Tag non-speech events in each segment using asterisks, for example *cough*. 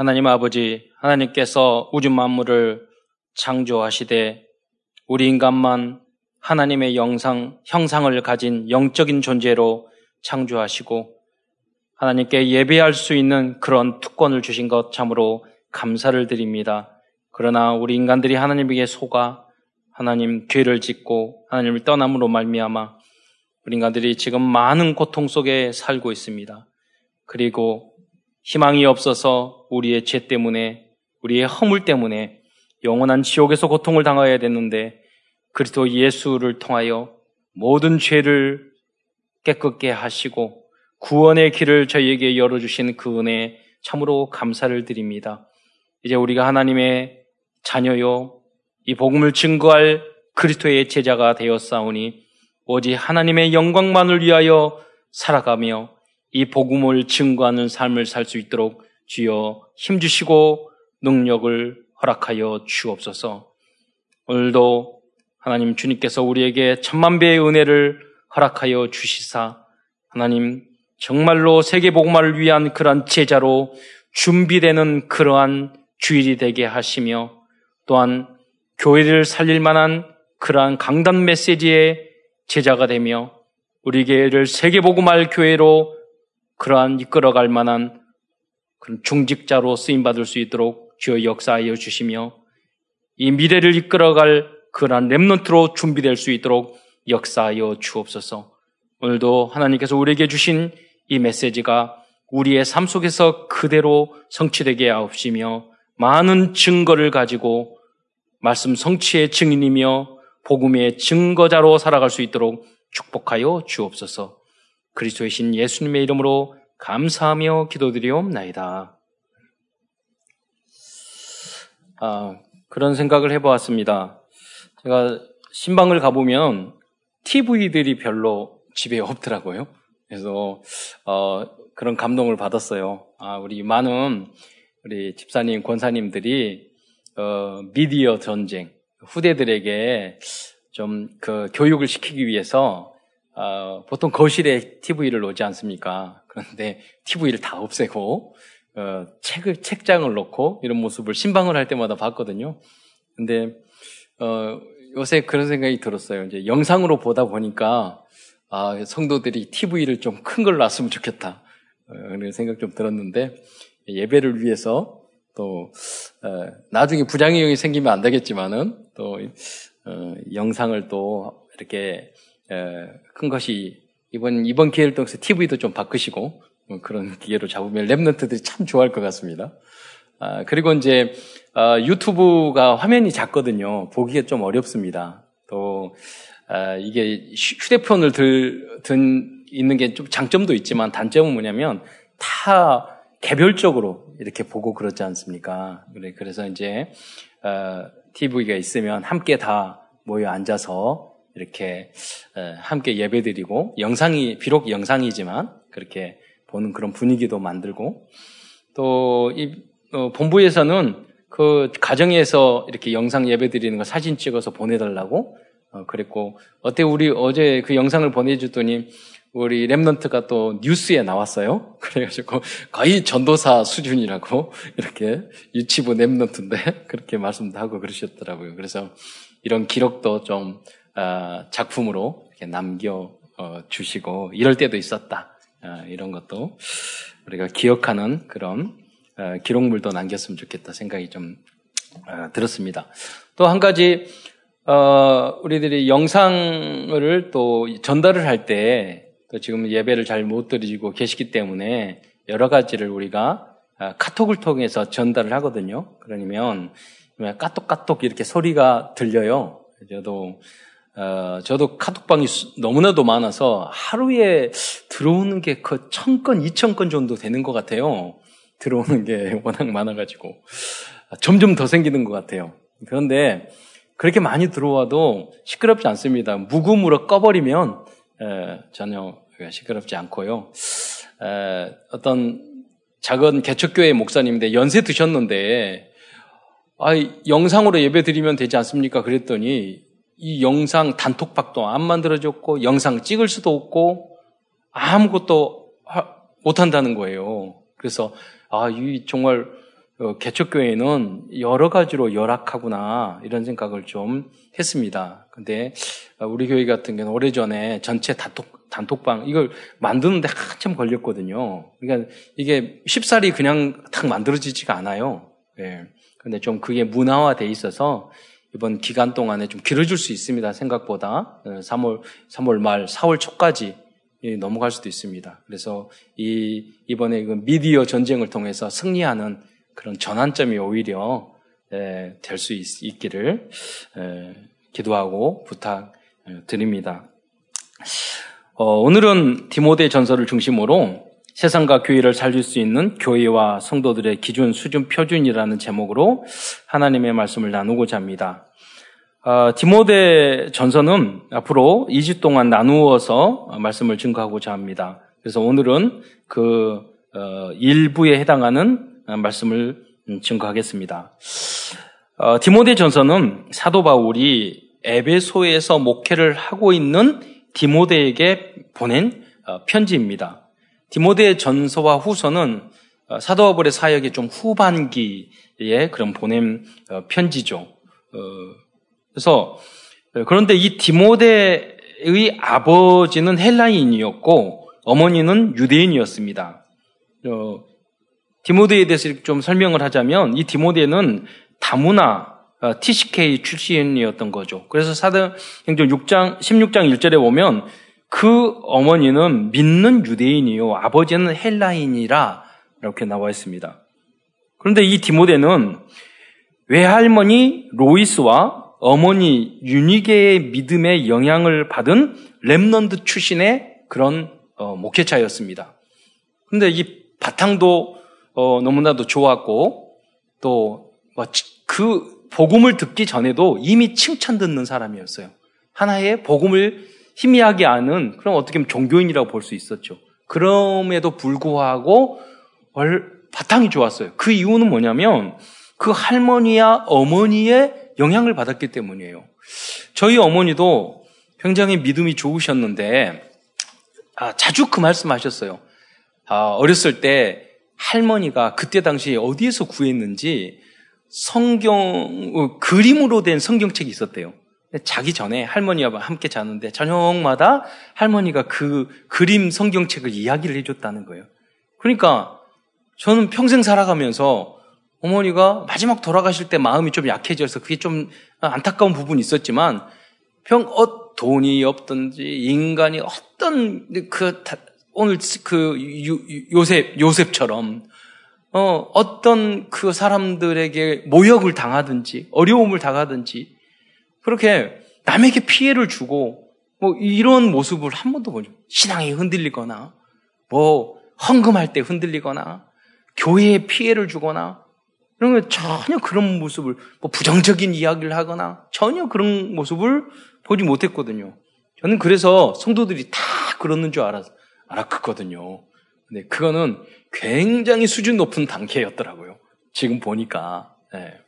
하나님 아버지, 하나님께서 우주 만물을 창조하시되 우리 인간만 하나님의 영상, 형상을 가진 영적인 존재로 창조하시고 하나님께 예배할 수 있는 그런 특권을 주신 것 참으로 감사를 드립니다. 그러나 우리 인간들이 하나님에게 속아 하나님 죄를 짓고 하나님을 떠남으로 말미암아 우리 인간들이 지금 많은 고통 속에 살고 있습니다. 그리고 희망이 없어서 우리의 죄 때문에 우리의 허물 때문에 영원한 지옥에서 고통을 당해야 됐는데 그리스도 예수를 통하여 모든 죄를 깨끗게 하시고 구원의 길을 저희에게 열어주신 그 은혜 참으로 감사를 드립니다. 이제 우리가 하나님의 자녀요, 이 복음을 증거할 그리스도의 제자가 되었사오니 오직 하나님의 영광만을 위하여 살아가며 이 복음을 증거하는 삶을 살 수 있도록 주여 힘주시고 능력을 허락하여 주옵소서. 오늘도 하나님 주님께서 우리에게 천만 배의 은혜를 허락하여 주시사 하나님 정말로 세계 복음화를 위한 그러한 제자로 준비되는 그러한 주일이 되게 하시며 또한 교회를 살릴 만한 그러한 강단 메시지의 제자가 되며 우리 교회를 세계 복음할 교회로 그러한 이끌어갈 만한 그런 중직자로 쓰임받을 수 있도록 주여 역사하여 주시며 이 미래를 이끌어갈 그러한 랩런트로 준비될 수 있도록 역사하여 주옵소서. 오늘도 하나님께서 우리에게 주신 이 메시지가 우리의 삶 속에서 그대로 성취되게 하옵시며 많은 증거를 가지고 말씀 성취의 증인이며 복음의 증거자로 살아갈 수 있도록 축복하여 주옵소서. 그리스도의 신 예수님의 이름으로 감사하며 기도드리옵나이다. 아, 그런 생각을 해보았습니다. 제가 신방을 가보면 TV들이 별로 집에 없더라고요. 그래서 어, 그런 감동을 받았어요. 아, 우리 많은 우리 집사님, 권사님들이 어, 미디어 전쟁 후대들에게 좀 그 교육을 시키기 위해서 어, 보통 거실에 TV를 놓지 않습니까? 그런데 TV를 다 없애고 어, 책을 책장을 놓고 이런 모습을 신방을 할 때마다 봤거든요. 근데 어, 요새 그런 생각이 들었어요. 이제 영상으로 보다 보니까 아, 성도들이 TV를 좀 큰 걸 놨으면 좋겠다. 어, 그런 생각 좀 들었는데 예배를 위해서 또 어, 나중에 부작용이 생기면 안 되겠지만은 또 어, 영상을 또 이렇게 어, 큰 것이 이번 이번 기회를 통해서 TV도 좀 바꾸시고 뭐 그런 기회로 잡으면 랩런트들이 참 좋아할 것 같습니다. 아, 그리고 이제 아, 유튜브가 화면이 작거든요. 보기가 좀 어렵습니다. 또 아, 이게 휴대폰을 들, 든 있는 게 좀 장점도 있지만 단점은 뭐냐면 다 개별적으로 이렇게 보고 그러지 않습니까? 그래서 이제 어, TV가 있으면 함께 다 모여 앉아서 이렇게 어, 함께 예배드리고 영상이 비록 영상이지만 그렇게 보는 그런 분위기도 만들고 또이 어, 본부에서는 그 가정에서 이렇게 영상 예배드리는 거 사진 찍어서 보내달라고 어, 그랬고 어때 우리 어제 그 영상을 보내줬더니 우리 랩런트가 또 뉴스에 나왔어요. *laughs* 그래가지고 거의 전도사 수준이라고 *laughs* 이렇게 유치부 랩런트인데 *laughs* 그렇게 말씀도 하고 그러셨더라고요. 그래서 이런 기록도 좀 어, 작품으로 이렇게 남겨 어, 주시고 이럴 때도 있었다. 어, 이런 것도 우리가 기억하는 그런 기록물도 남겼으면 좋겠다 생각이 좀 들었습니다. 또 한 가지 우리들이 영상을 또 전달을 할 때 또 지금 예배를 잘 못 드리고 계시기 때문에 여러 가지를 우리가 아, 카톡을 통해서 전달을 하거든요. 그러면 까똑까똑 이렇게 소리가 들려요. 저도 어, 저도 카톡방이 너무나도 많아서 하루에 들어오는 게 그 천 건, 이천 건 정도 되는 것 같아요. 들어오는 게 *laughs* 워낙 많아가지고 점점 더 생기는 것 같아요. 그런데 그렇게 많이 들어와도 시끄럽지 않습니다. 무음으로 꺼버리면 에, 전혀 시끄럽지 않고요. 에, 어떤 작은 개척교회 목사님인데 연세 드셨는데 아, 영상으로 예배 드리면 되지 않습니까? 그랬더니 이 영상 단톡방도 안 만들어졌고 영상 찍을 수도 없고 아무것도 하, 못한다는 거예요. 그래서 아, 이 정말 어, 개척교회는 여러 가지로 열악하구나 이런 생각을 좀 했습니다. 근데 우리 교회 같은 경우는 오래전에 전체 단톡, 단톡방 이걸 만드는데 한참 걸렸거든요. 그러니까 이게 쉽사리 그냥 탁 만들어지지가 않아요. 예. 근데 좀 그게 문화화돼 있어서 이번 기간 동안에 좀 길어질 수 있습니다. 생각보다 3월 어, 3월 말 4월 초까지 넘어갈 수도 있습니다. 그래서 이 이번에 그 미디어 전쟁을 통해서 승리하는 그런 전환점이 오히려 될 수 있기를 기도하고 부탁드립니다. 어, 오늘은 디모데 전설을 중심으로 세상과 교회를 살릴 수 있는 교회와 성도들의 기준, 수준, 표준이라는 제목으로 하나님의 말씀을 나누고자 합니다. 어, 디모데 전서는 앞으로 2주 동안 나누어서 말씀을 증거하고자 합니다. 그래서 오늘은 그 어, 일부에 해당하는 말씀을 증거하겠습니다. 어, 디모데 전서는 사도 바울이 에베소에서 목회를 하고 있는 디모데에게 보낸 어, 편지입니다. 디모데 전서와 후서는 어, 사도 바울의 사역의 좀 후반기에 그런 보낸 어, 편지죠. 어, 그래서 어, 그런데 이 디모데의 아버지는 헬라인이었고 어머니는 유대인이었습니다. 디모데에 대해서 좀 설명을 하자면 이 디모데는 다문화 TCK 출신이었던 거죠. 그래서 사도행전 6장 16장 1절에 보면 그 어머니는 믿는 유대인이요 아버지는 헬라인이라 이렇게 나와 있습니다. 그런데 이 디모데는 외할머니 로이스와 어머니 유니게의 믿음의 영향을 받은 Remnant 출신의 그런 어, 목회자였습니다. 그런데 이 바탕도 어, 너무나도 좋았고 또그 뭐 복음을 듣기 전에도 이미 칭찬 듣는 사람이었어요. 하나의 복음을 희미하게 아는 그런 어떻게 보면 종교인이라고 볼 수 있었죠. 그럼에도 불구하고 바탕이 좋았어요. 그 이유는 뭐냐면 그 할머니와 어머니의 영향을 받았기 때문이에요. 저희 어머니도 굉장히 믿음이 좋으셨는데 아, 자주 그 말씀하셨어요. 아, 어렸을 때 할머니가 그때 당시에 어디에서 구했는지 성경 어, 그림으로 된 성경책이 있었대요. 자기 전에 할머니와 함께 자는데 저녁마다 할머니가 그 그림 성경책을 이야기를 해줬다는 거예요. 그러니까 저는 평생 살아가면서 어머니가 마지막 돌아가실 때 마음이 좀 약해져서 그게 좀 안타까운 부분이 있었지만 평 어, 돈이 없든지 인간이 어떤 그 오늘 그 요셉 요셉처럼 어, 어떤 그 사람들에게 모욕을 당하든지 어려움을 당하든지 그렇게 남에게 피해를 주고 뭐 이런 모습을 한 번도 보죠. 신앙이 흔들리거나 뭐 헌금할 때 흔들리거나 교회에 피해를 주거나 이런 거 전혀 그런 모습을 뭐 부정적인 이야기를 하거나 전혀 그런 모습을 보지 못했거든요. 저는 그래서 성도들이 다 그러는 줄 알았, 알았거든요. 근데 그거는 굉장히 수준 높은 단계였더라고요. 지금 보니까. 네.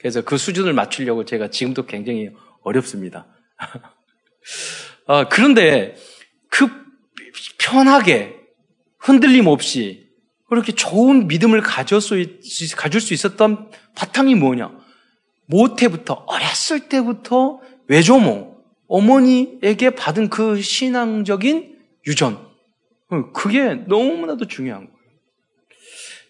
그래서 그 수준을 맞추려고 제가 지금도 굉장히 어렵습니다. *laughs* 아, 그런데 그 편하게 흔들림 없이 그렇게 좋은 믿음을 가질 수, 가질 수 있었던 바탕이 뭐냐? 모태부터, 어렸을 때부터 외조모, 어머니에게 받은 그 신앙적인 유전. 그게 너무나도 중요한 거예요.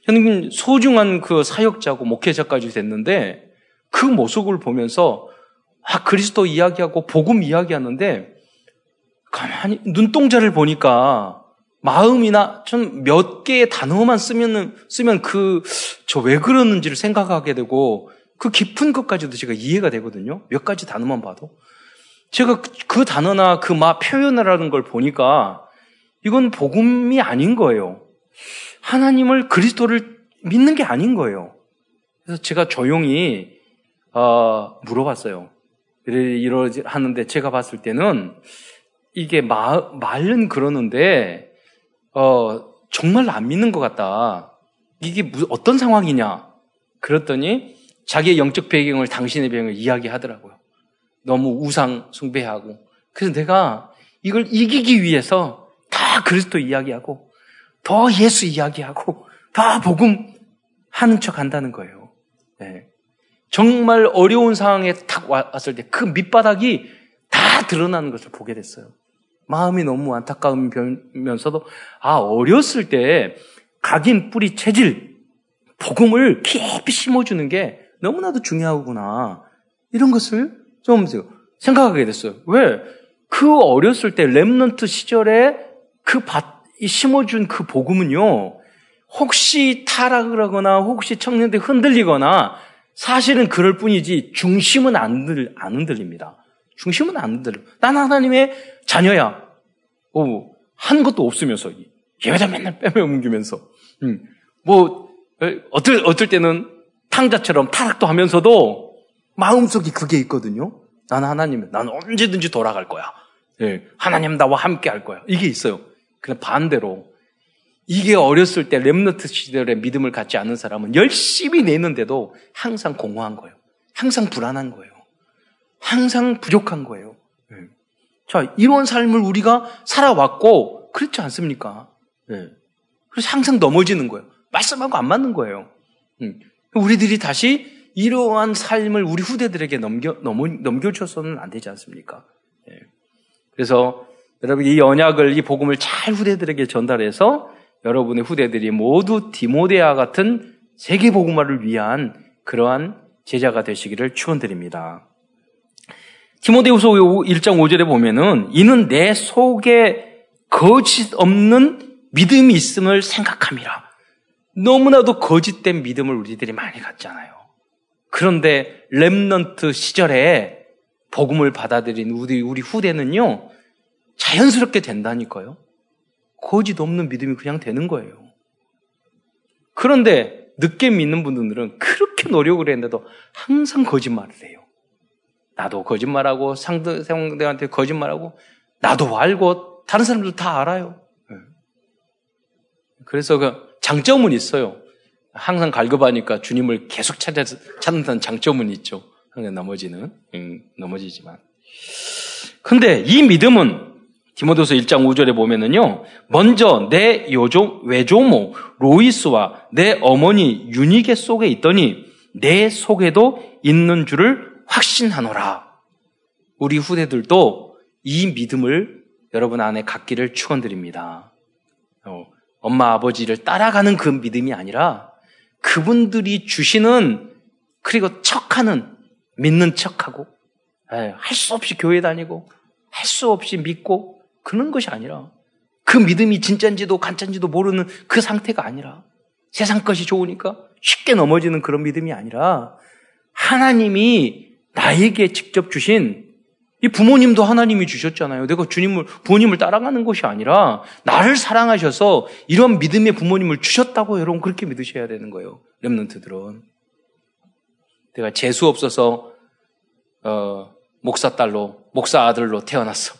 저는 소중한 그 사역자고 목회자까지 됐는데 그 모습을 보면서 아, 그리스도 이야기하고 복음 이야기하는데 가만히 눈동자를 보니까 마음이나 좀 몇 개의 단어만 쓰면 쓰면 그 저 왜 그러는지를 생각하게 되고 그 깊은 것까지도 제가 이해가 되거든요. 몇 가지 단어만 봐도 제가 그 단어나 그 마 표현을 하는 걸 보니까 이건 복음이 아닌 거예요. 하나님을 그리스도를 믿는 게 아닌 거예요. 그래서 제가 조용히 어, 물어봤어요. 이러지 하는데 제가 봤을 때는 이게 마, 말은 그러는데 어, 정말 안 믿는 것 같다. 이게 무슨 어떤 상황이냐? 그랬더니 자기의 영적 배경을 당신의 배경을 이야기하더라고요. 너무 우상 숭배하고 그래서 내가 이걸 이기기 위해서 다 그리스도 이야기하고 더 예수 이야기하고 다 복음 하는 척 한다는 거예요. 네. 정말 어려운 상황에 딱 왔을 때 그 밑바닥이 다 드러나는 것을 보게 됐어요. 마음이 너무 안타까우면서도, 아, 어렸을 때 각인 뿌리 체질, 복음을 깊이 심어주는 게 너무나도 중요하구나. 이런 것을 좀 생각하게 됐어요. 왜? 그 어렸을 때 랩런트 시절에 그 밭, 심어준 그 복음은요, 혹시 타락을 하거나 혹시 청년들이 흔들리거나 사실은 그럴 뿐이지 중심은 안, 들, 안 흔들립니다. 중심은 안 흔들려. 난 하나님의 자녀야. 오, 한 것도 없으면서 예배자 맨날 빼며 옮기면서 음, 뭐 어떨 어떨 때는 탕자처럼 타락도 하면서도 마음속에 그게 있거든요. 나는 하나님, 나는 언제든지 돌아갈 거야. 예, 하나님 나와 함께 할 거야. 이게 있어요. 그냥 반대로 이게 어렸을 때 렘너트 시절에 믿음을 갖지 않은 사람은 열심히 내는데도 항상 공허한 거예요. 항상 불안한 거예요. 항상 부족한 거예요. 예. 자, 이런 삶을 우리가 살아왔고 그렇지 않습니까? 예. 그래서 항상 넘어지는 거예요. 말씀하고 안 맞는 거예요. 음. 우리들이 다시 이러한 삶을 우리 후대들에게 넘겨, 넘어, 넘겨줘서는 안 되지 않습니까? 예. 그래서 여러분 이 언약을, 이 복음을 잘 후대들에게 전달해서 여러분의 후대들이 모두 디모데와 같은 세계 복음화를 위한 그러한 제자가 되시기를 축원드립니다. 디모데후서 1장 5절에 보면은 이는 내 속에 거짓 없는 믿음이 있음을 생각함이라. 너무나도 거짓된 믿음을 우리들이 많이 갖잖아요. 그런데 렘넌트 시절에 복음을 받아들인 우리, 우리 후대는요, 자연스럽게 된다니까요. 거짓 없는 믿음이 그냥 되는 거예요. 그런데 늦게 믿는 분들은 그렇게 노력을 했는데도 항상 거짓말을 해요. 나도 거짓말하고 상대한테 거짓말하고 나도 알고 다른 사람들도 다 알아요. 예. 그래서 그 장점은 있어요. 항상 갈급하니까 주님을 계속 찾아 찾는다는 장점은 있죠. 항상 넘어지는 음, 넘어지지만. 근데 이 믿음은 디모데서 1장 5절에 보면은요. 먼저 내 요조 외조모 로이스와 내 어머니 유니게 속에 있더니 내 속에도 있는 줄을 확신하노라. 우리 후대들도 이 믿음을 여러분 안에 갖기를 축원드립니다. 어, 엄마 아버지를 따라가는 그 믿음이 아니라 그분들이 주시는 그리고 척하는 믿는 척하고 할 수 없이 교회 다니고 할 수 없이 믿고 그런 것이 아니라 그 믿음이 진짜인지도 가짜인지도 모르는 그 상태가 아니라 세상 것이 좋으니까 쉽게 넘어지는 그런 믿음이 아니라 하나님이 나에게 직접 주신 이 부모님도 하나님이 주셨잖아요. 내가 주님을, 부모님을 따라가는 것이 아니라 나를 사랑하셔서 이런 믿음의 부모님을 주셨다고 여러분 그렇게 믿으셔야 되는 거예요. 렘런트들은. 내가 재수 없어서, 어, 목사 딸로, 목사 아들로 태어났어.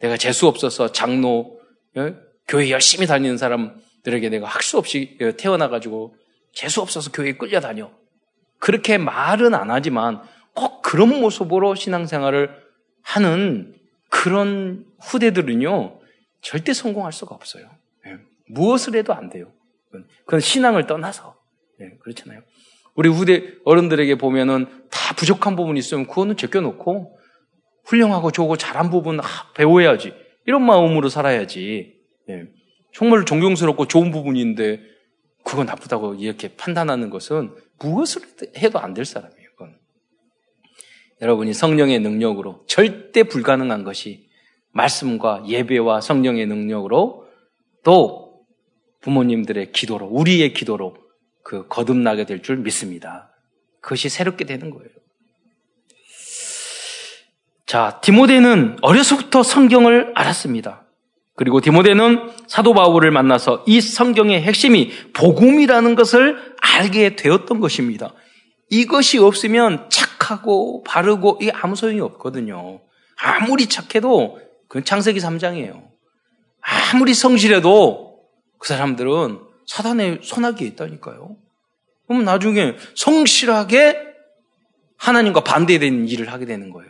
내가 재수 없어서 장로, 예? 교회 열심히 다니는 사람들에게 내가 할 수 없이 태어나가지고 재수 없어서 교회에 끌려다녀. 그렇게 말은 안 하지만 꼭 그런 모습으로 신앙생활을 하는 그런 후대들은요, 절대 성공할 수가 없어요. 예. 무엇을 해도 안 돼요. 그건 신앙을 떠나서. 예, 그렇잖아요. 우리 후대 어른들에게 보면은 다 부족한 부분이 있으면 그거는 제껴놓고 훌륭하고 좋고 잘한 부분 아, 배워야지. 이런 마음으로 살아야지. 예. 정말 존경스럽고 좋은 부분인데 그거 나쁘다고 이렇게 판단하는 것은 무엇을 해도 안 될 사람이에요. 여러분이 성령의 능력으로 절대 불가능한 것이 말씀과 예배와 성령의 능력으로 또 부모님들의 기도로 우리의 기도로 그 거듭나게 될 줄 믿습니다. 그것이 새롭게 되는 거예요. 자, 디모데는 어려서부터 성경을 알았습니다. 그리고 디모데는 사도 바울을 만나서 이 성경의 핵심이 복음이라는 것을 알게 되었던 것입니다. 이것이 없으면 착하고 바르고 이게 아무 소용이 없거든요. 아무리 착해도 그건 창세기 3장이에요. 아무리 성실해도 그 사람들은 사단의 손아귀에 있다니까요. 그럼 나중에 성실하게 하나님과 반대되는 일을 하게 되는 거예요.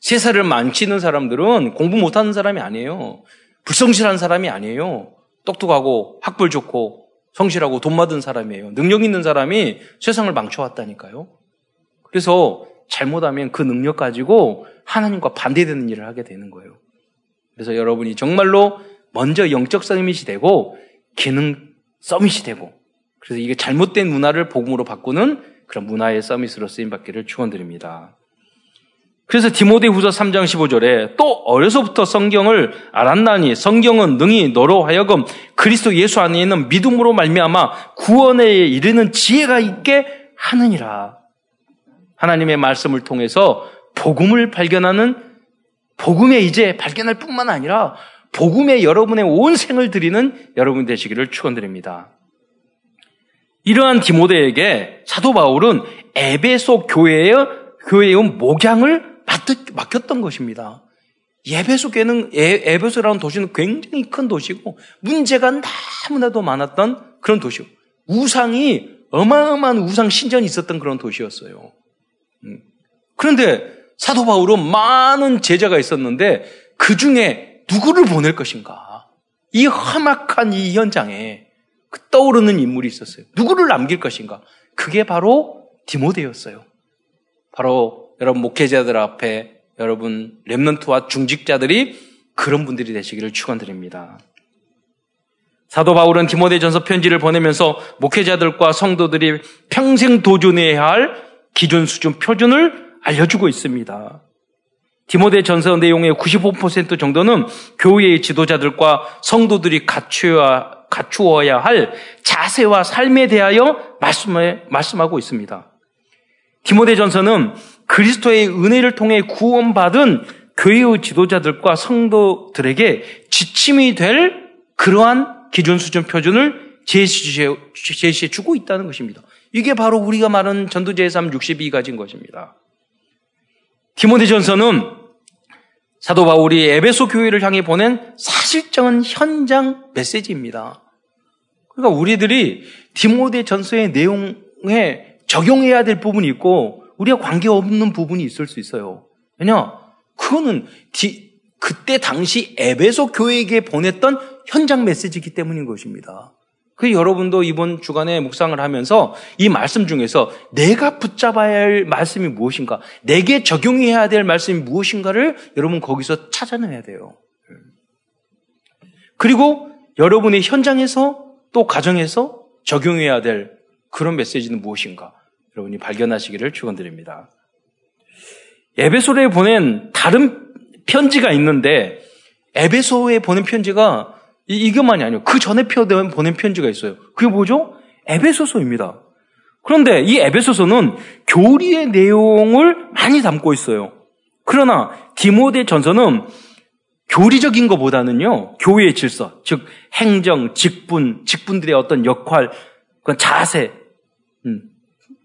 세살을 만치는 사람들은 공부 못하는 사람이 아니에요. 불성실한 사람이 아니에요. 똑똑하고 학벌 좋고 성실하고 돈 많은 사람이에요. 능력 있는 사람이 세상을 망쳐왔다니까요. 그래서 잘못하면 그 능력 가지고 하나님과 반대되는 일을 하게 되는 거예요. 그래서 여러분이 정말로 먼저 영적 서밋이 되고 기능 서밋이 되고 그래서 이게 잘못된 문화를 복음으로 바꾸는 그런 문화의 서밋으로 쓰임 받기를 축원드립니다. 그래서 디모데 후서 3장 15절에 또 어려서부터 성경을 알았나니 성경은 능히 너로 하여금 그리스도 예수 안에 있는 믿음으로 말미암아 구원에 이르는 지혜가 있게 하느니라. 하나님의 말씀을 통해서 복음을 발견하는 복음의 이제 발견할 뿐만 아니라 복음에 여러분의 온 생을 드리는 여러분 되시기를 축원드립니다. 이러한 디모데에게 사도 바울은 에베소 교회의 교회의 목양을 맡겼던 것입니다. 에베소 교회는 에베소라는 도시는 굉장히 큰 도시고 문제가 너무나도 많았던 그런 도시고 우상이 어마어마한 우상 신전이 있었던 그런 도시였어요. 음. 그런데 사도 바울은 많은 제자가 있었는데 그 중에 누구를 보낼 것인가? 이 험악한 이 현장에 그 떠오르는 인물이 있었어요. 누구를 남길 것인가? 그게 바로 디모데였어요. 바로 여러분 목회자들 앞에 여러분 렘넌트와 중직자들이 그런 분들이 되시기를 축원드립니다. 사도 바울은 디모데전서 편지를 보내면서 목회자들과 성도들이 평생 도전해야 할 기준 수준 표준을 알려주고 있습니다. 디모데 전서 내용의 95% 정도는 교회의 지도자들과 성도들이 갖추어야, 갖추어야 할 자세와 삶에 대하여 말씀해, 말씀하고 있습니다. 디모데 전서는 그리스도의 은혜를 통해 구원받은 교회의 지도자들과 성도들에게 지침이 될 그러한 기준 수준 표준을 제시해, 제시해 주고 있다는 것입니다. 이게 바로 우리가 말하는 전도제의 삶 62가지인 것입니다. 디모데전서는 사도 바울이 에베소 교회를 향해 보낸 사실적인 현장 메시지입니다. 그러니까 우리들이 디모데 전서의 내용에 적용해야 될 부분이 있고 우리가 관계없는 부분이 있을 수 있어요. 왜냐? 그거는 디, 그때 당시 에베소 교회에게 보냈던 현장 메시지이기 때문인 것입니다. 그 여러분도 이번 주간에 묵상을 하면서 이 말씀 중에서 내가 붙잡아야 할 말씀이 무엇인가, 내게 적용해야 될 말씀이 무엇인가를 여러분 거기서 찾아내야 돼요. 그리고 여러분의 현장에서 또 가정에서 적용해야 될 그런 메시지는 무엇인가, 여러분이 발견하시기를 축원드립니다. 에베소에 보낸 다른 편지가 있는데 에베소에 보낸 편지가 이, 것만이 아니에요. 그 전에 보낸 편지가 있어요. 그게 뭐죠? 에베소서입니다. 그런데 이 에베소서는 교리의 내용을 많이 담고 있어요. 그러나 디모데 전서는 교리적인 것보다는요, 교회의 질서, 즉 행정, 직분, 직분들의 어떤 역할, 그 자세, 음,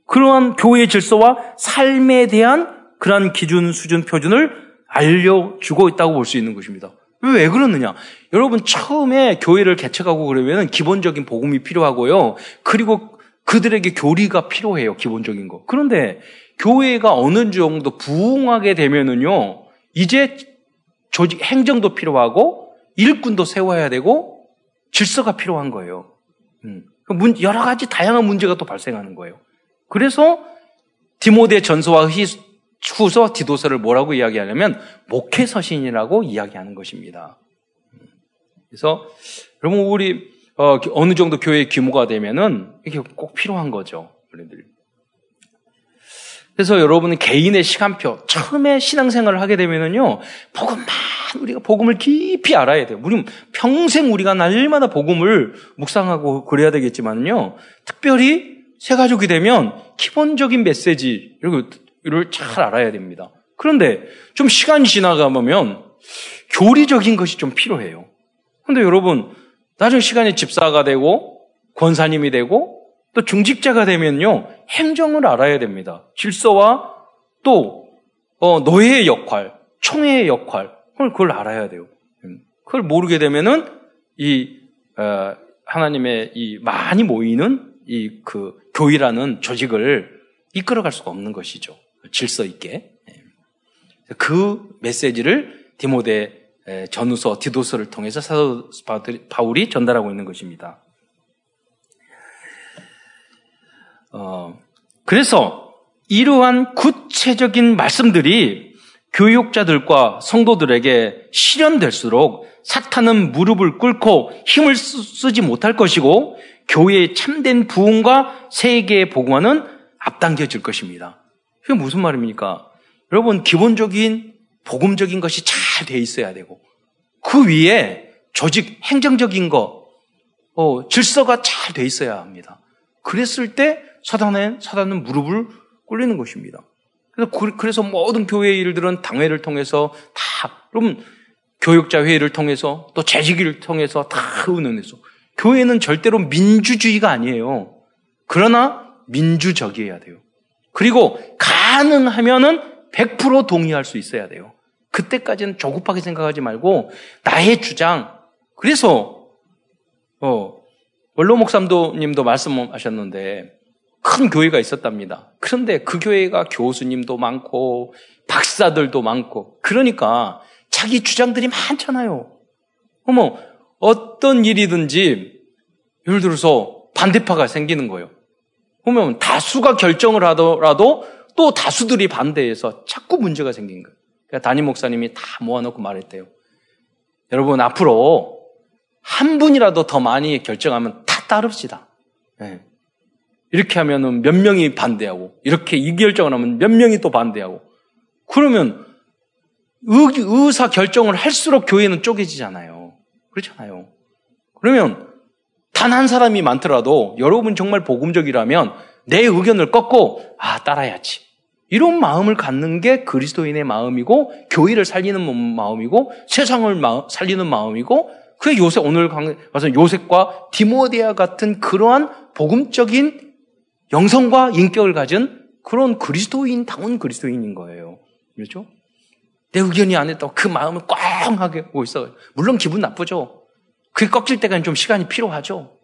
그러한 교회의 질서와 삶에 대한 그러한 기준, 수준, 표준을 알려주고 있다고 볼 수 있는 것입니다. 왜 그러느냐? 여러분 처음에 교회를 개척하고 그러면 기본적인 복음이 필요하고요. 그리고 그들에게 교리가 필요해요. 기본적인 거. 그런데 교회가 어느 정도 부흥하게 되면은요. 이제 조직 행정도 필요하고 일꾼도 세워야 되고 질서가 필요한 거예요. 음. 그 여러 가지 다양한 문제가 또 발생하는 거예요. 그래서 디모데 전서와 후서 디도서를 뭐라고 이야기하냐면 목회 서신이라고 이야기하는 것입니다. 그래서 여러분 우리 어, 느 정도 교회의 규모가 되면은 이게 꼭 필요한 거죠. 그래서 여러분은 개인의 시간표 처음에 신앙생활을 하게 되면은요 복음만 우리가 복음을 깊이 알아야 돼요. 우리 평생 우리가 날마다 복음을 묵상하고 그래야 되겠지만요 특별히 새 가족이 되면 기본적인 메시지 그리고 이를 잘 알아야 됩니다. 그런데 좀 시간이 지나가면 교리적인 것이 좀 필요해요. 그런데 여러분, 나중에 시간이 집사가 되고 권사님이 되고 또 중직자가 되면요, 행정을 알아야 됩니다. 질서와 또 어, 노예의 역할, 총회의 역할, 그걸, 그걸 알아야 돼요. 음, 그걸 모르게 되면은 이 어, 하나님의 이 많이 모이는 이 그 교회라는 조직을 이끌어갈 수가 없는 것이죠. 질서 있게. 예. 그 메시지를 디모데 전후서, 디도서를 통해서 사도 바울이 전달하고 있는 것입니다. 어, 그래서 이러한 구체적인 말씀들이 교육자들과 성도들에게 실현될수록 사탄은 무릎을 꿇고 힘을 쓰지 못할 것이고 교회의 참된 부흥과 세계의 복음화는 앞당겨질 것입니다. 그게 무슨 말입니까? 여러분 기본적인 복음적인 것이 잘 돼 있어야 되고 그 위에 조직 행정적인 거 어, 질서가 잘 돼 있어야 합니다. 그랬을 때 사단은 사단은 무릎을 꿇리는 것입니다. 그래서 그, 그래서 모든 교회 일들은 당회를 통해서 다 그럼 교육자 회의를 통해서 또 재직을 통해서 다 의논해서 교회는 절대로 민주주의가 아니에요. 그러나 민주적이어야 돼요. 그리고 가능하면은 100% 동의할 수 있어야 돼요. 그때까지는 조급하게 생각하지 말고 나의 주장. 그래서 어 원로 목사님도 말씀하셨는데 큰 교회가 있었답니다. 그런데 그 교회가 교수님도 많고 박사들도 많고 그러니까 자기 주장들이 많잖아요. 어머 어떤 일이든지 예를 들어서 반대파가 생기는 거예요. 보면 다수가 결정을 하더라도 또 다수들이 반대해서 자꾸 문제가 생긴 거예요. 그러니까 담임 목사님이 다 모아놓고 말했대요. 여러분 앞으로 한 분이라도 더 많이 결정하면 다 따릅시다. 네. 이렇게 하면은 몇 명이 반대하고 이렇게 이 결정을 하면 몇 명이 또 반대하고 그러면 의, 사 결정을 할수록 교회는 쪼개지잖아요. 그렇잖아요. 그러면 단 한 사람이 많더라도 여러분 정말 복음적이라면 내 의견을 꺾고 아 따라야지. 이런 마음을 갖는 게 그리스도인의 마음이고 교회를 살리는 마음이고 세상을 살리는 마음이고 그게 요셉 오늘 가서 요셉과 디모데아 같은 그러한 복음적인 영성과 인격을 가진 그런 그리스도인 다운 그리스도인인 거예요. 그렇죠? 내 의견이 안 했다고 그 마음을 꽝하게 하고 있어요. 물론 기분 나쁘죠. 그게 꺾일 때까지 좀 시간이 필요하죠.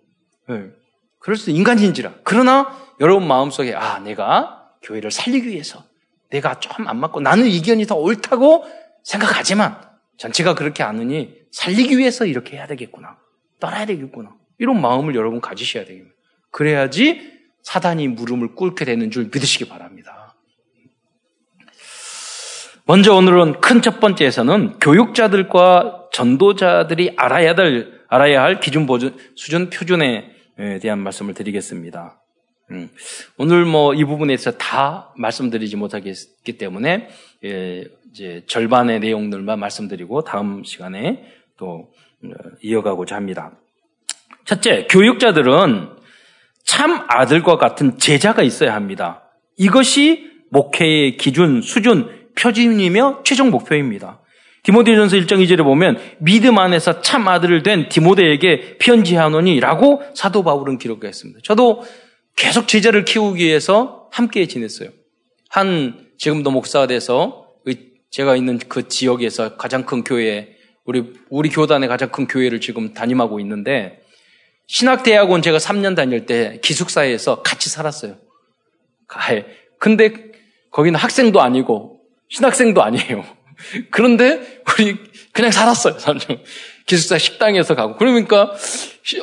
네. 그럴 수 인간인지라. 그러나 여러분 마음속에 아 내가 교회를 살리기 위해서 내가 좀 안 맞고 나는 의견이 더 옳다고 생각하지만 전체가 그렇게 않으니 살리기 위해서 이렇게 해야 되겠구나. 떠나야 되겠구나. 이런 마음을 여러분 가지셔야 됩니다. 그래야지 사단이 물음을 꿇게 되는 줄 믿으시기 바랍니다. 먼저 오늘은 큰 첫 번째에서는 교육자들과 전도자들이 알아야 될, 알아야 할 기준 보준, 수준 표준에 대한 말씀을 드리겠습니다. 음, 오늘 뭐 이 부분에서 다 말씀드리지 못하겠기 때문에 예, 이제 절반의 내용들만 말씀드리고 다음 시간에 또 어, 이어가고자 합니다. 첫째, 교육자들은 참 아들과 같은 제자가 있어야 합니다. 이것이 목회의 기준, 수준, 표준이며 최종 목표입니다. 디모데전서 1장 2절에 보면 믿음 안에서 참 아들을 된 디모데에게 편지하노니라고 사도 바울은 기록했습니다. 저도 계속 제자를 키우기 위해서 함께 지냈어요. 한 지금도 목사가 돼서 제가 있는 그 지역에서 가장 큰 교회, 우리 우리 교단의 가장 큰 교회를 지금 담임하고 있는데 신학대학원 제가 3년 다닐 때 기숙사에서 같이 살았어요. 근데 거기는 학생도 아니고 신학생도 아니에요. *laughs* 그런데 우리 그냥 살았어요. 기숙사 식당에서 가고. 그러니까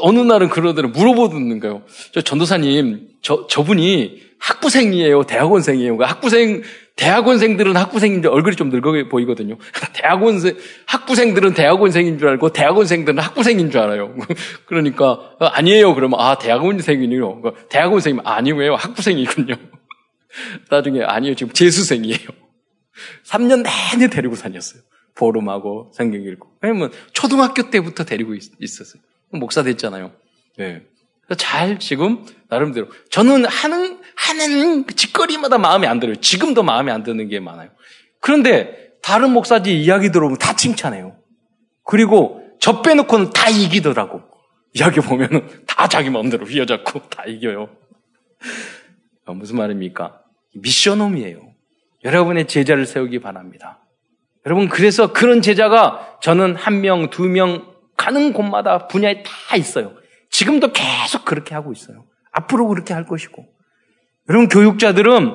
어느 날은 그러더니 물어보는 거예요. 저 전도사님, 저, 저분이 학부생이에요? 대학원생이에요? 학부생, 대학원생들은 학부생인데 얼굴이 좀 늙어 보이거든요. *laughs* 대학원생, 학부생들은 대학원생인 줄 알고 대학원생들은 학부생인 줄 알아요. *laughs* 그러니까, 아니에요. 그러면, 아, 대학원생이요. 대학원생이면 아니에요. 학부생이군요. 나중에, 아니에요. 지금 재수생이에요. 3년 내내 데리고 다녔어요. 보름하고 성경 읽고. 왜냐면 초등학교 때부터 데리고 있, 었어요 목사 됐잖아요. 네. 잘 지금 나름대로 저는 하는 하는 짓거리마다 마음에 안 들어요. 지금도 마음에 안 드는 게 많아요. 그런데 다른 목사지 이야기 들어보면 다 칭찬해요. 그리고 저 빼놓고는 다 이기더라고. 이야기 보면은 다 자기 마음대로 휘어잡고 다 이겨요. 어, 무슨 말입니까? 미션홈이에요. 여러분의 제자를 세우기 바랍니다. 여러분 그래서 그런 제자가 저는 한 명, 두 명 가는 곳마다 분야에 다 있어요. 지금도 계속 그렇게 하고 있어요. 앞으로 그렇게 할 것이고. 여러분 교육자들은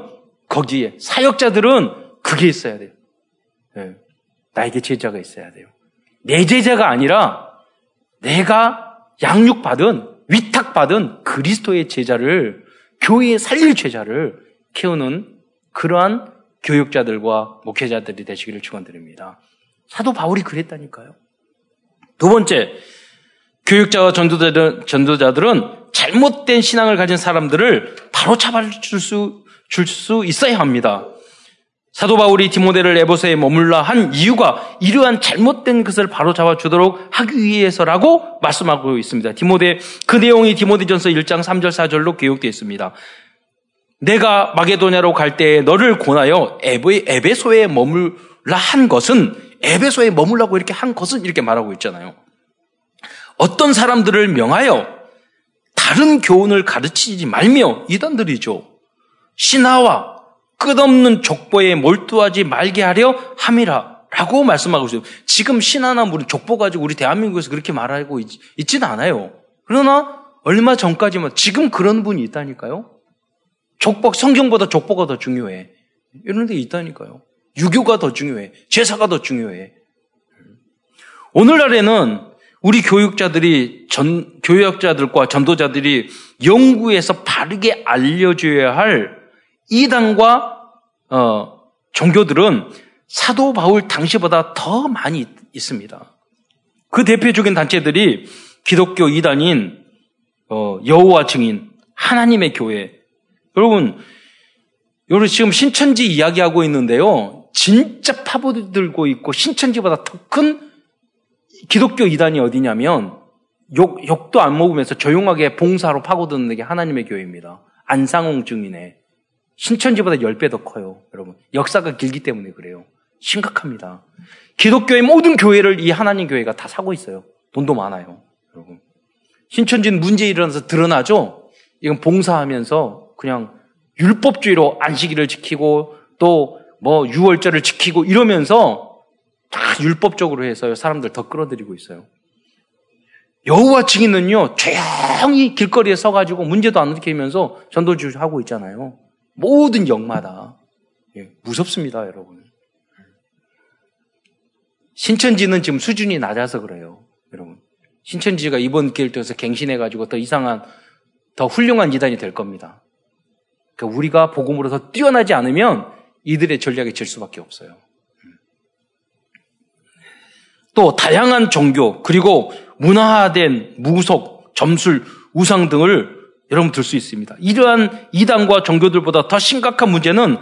거기에 사역자들은 그게 있어야 돼요. 네. 나에게 제자가 있어야 돼요. 내 제자가 아니라 내가 양육받은 위탁받은 그리스도의 제자를 교회에 살릴 제자를 키우는 그러한 교육자들과 목회자들이 되시기를 축원드립니다. 사도 바울이 그랬다니까요. 두 번째, 교육자와 전도자들은, 전도자들은 잘못된 신앙을 가진 사람들을 바로 잡아줄 수, 줄 수 있어야 합니다. 사도 바울이 디모데를 에보스에 머물러 한 이유가 이러한 잘못된 것을 바로 잡아주도록 하기 위해서라고 말씀하고 있습니다. 디모데, 그 내용이 디모데전서 1장 3절 4절로 기록되어 있습니다. 내가 마게도냐로 갈 때에 너를 권하여 에베, 소에 머물라 한 것은 에베소에 머물라고 이렇게 한 것은 이렇게 말하고 있잖아요. 어떤 사람들을 명하여 다른 교훈을 가르치지 말며 이단들이죠. 신하와 끝없는 족보에 몰두하지 말게 하려 함이라. 라고 말씀하고 있어요. 지금 신하나 우리 족보 가지고 우리 대한민국에서 그렇게 말하고 있, 있지는 않아요. 그러나 얼마 전까지만 지금 그런 분이 있다니까요. 족보, 성경보다 족보가 더 중요해. 이런 데 있다니까요. 유교가 더 중요해. 제사가 더 중요해. 오늘날에는 우리 교육자들이 전, 교육자들과 전도자들이 연구에서 바르게 알려줘야 할 이단과 어, 종교들은 사도 바울 당시보다 더 많이 있습니다. 그 대표적인 단체들이 기독교 이단인 어, 여호와 증인, 하나님의 교회. 여러분, 여러분 지금 신천지 이야기하고 있는데요. 진짜 파고들고 있고 신천지보다 더 큰 기독교 이단이 어디냐면 욕, 욕도 안 먹으면서 조용하게 봉사로 파고드는 게 하나님의 교회입니다. 안상홍 증인의 신천지보다 10배 더 커요. 여러분. 역사가 길기 때문에 그래요. 심각합니다. 기독교의 모든 교회를 이 하나님 교회가 다 사고 있어요. 돈도 많아요. 여러분. 신천지는 문제 일어나서 드러나죠? 이건 봉사하면서 그냥 율법주의로 안식일을 지키고 또 뭐 유월절을 지키고 이러면서 다 율법적으로 해서 사람들 더 끌어들이고 있어요. 여호와 증인은요 조용히 길거리에 서가지고 문제도 안 일으키면서 전도주 하고 있잖아요. 모든 영마다 예, 무섭습니다, 여러분. 신천지는 지금 수준이 낮아서 그래요, 여러분. 신천지가 이번 기회를 통해서 갱신해가지고 더 이상한, 더 훌륭한 이단이 될 겁니다. 그러니까 우리가 복음으로 더 뛰어나지 않으면 이들의 전략에 질 수밖에 없어요. 또 다양한 종교 그리고 문화화된 무속, 점술, 우상 등을 여러분 들 수 있습니다. 이러한 이단과 종교들보다 더 심각한 문제는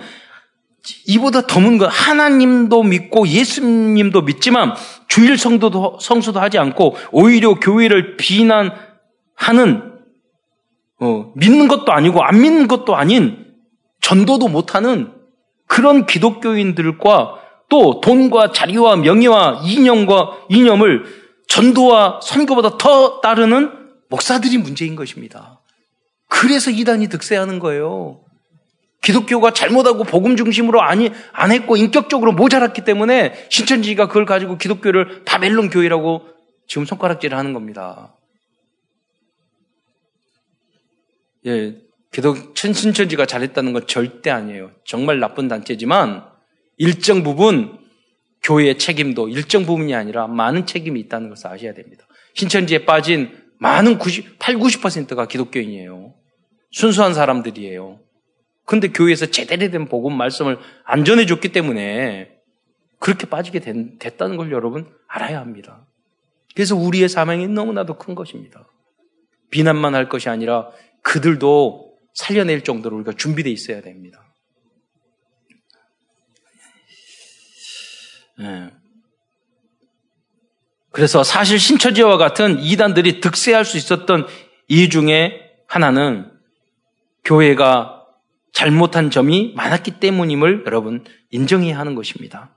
이보다 더문 거 하나님도 믿고 예수님도 믿지만 주일 성도도 성수도 하지 않고 오히려 교회를 비난하는 어, 믿는 것도 아니고 안 믿는 것도 아닌 전도도 못하는 그런 기독교인들과 또 돈과 자리와 명예와 이념과 이념을 전도와 선교보다 더 따르는 목사들이 문제인 것입니다. 그래서 이단이 득세하는 거예요. 기독교가 잘못하고 복음 중심으로 아니, 안 했고 인격적으로 모자랐기 때문에 신천지가 그걸 가지고 기독교를 바벨론 교회라고 지금 손가락질을 하는 겁니다. 예, 기독, 신천지가 잘했다는 건 절대 아니에요. 정말 나쁜 단체지만 일정 부분 교회의 책임도 일정 부분이 아니라 많은 책임이 있다는 것을 아셔야 됩니다. 신천지에 빠진 많은 90, 8, 90%가 기독교인이에요. 순수한 사람들이에요. 근데 교회에서 제대로 된 복음 말씀을 안 전해줬기 때문에 그렇게 빠지게 된, 됐다는 걸 여러분 알아야 합니다. 그래서 우리의 사명이 너무나도 큰 것입니다. 비난만 할 것이 아니라 그들도 살려낼 정도로 우리가 준비되어 있어야 됩니다. 네. 그래서 사실 신처지와 같은 이단들이 득세할 수 있었던 이유 중에 하나는 교회가 잘못한 점이 많았기 때문임을 여러분 인정해야 하는 것입니다.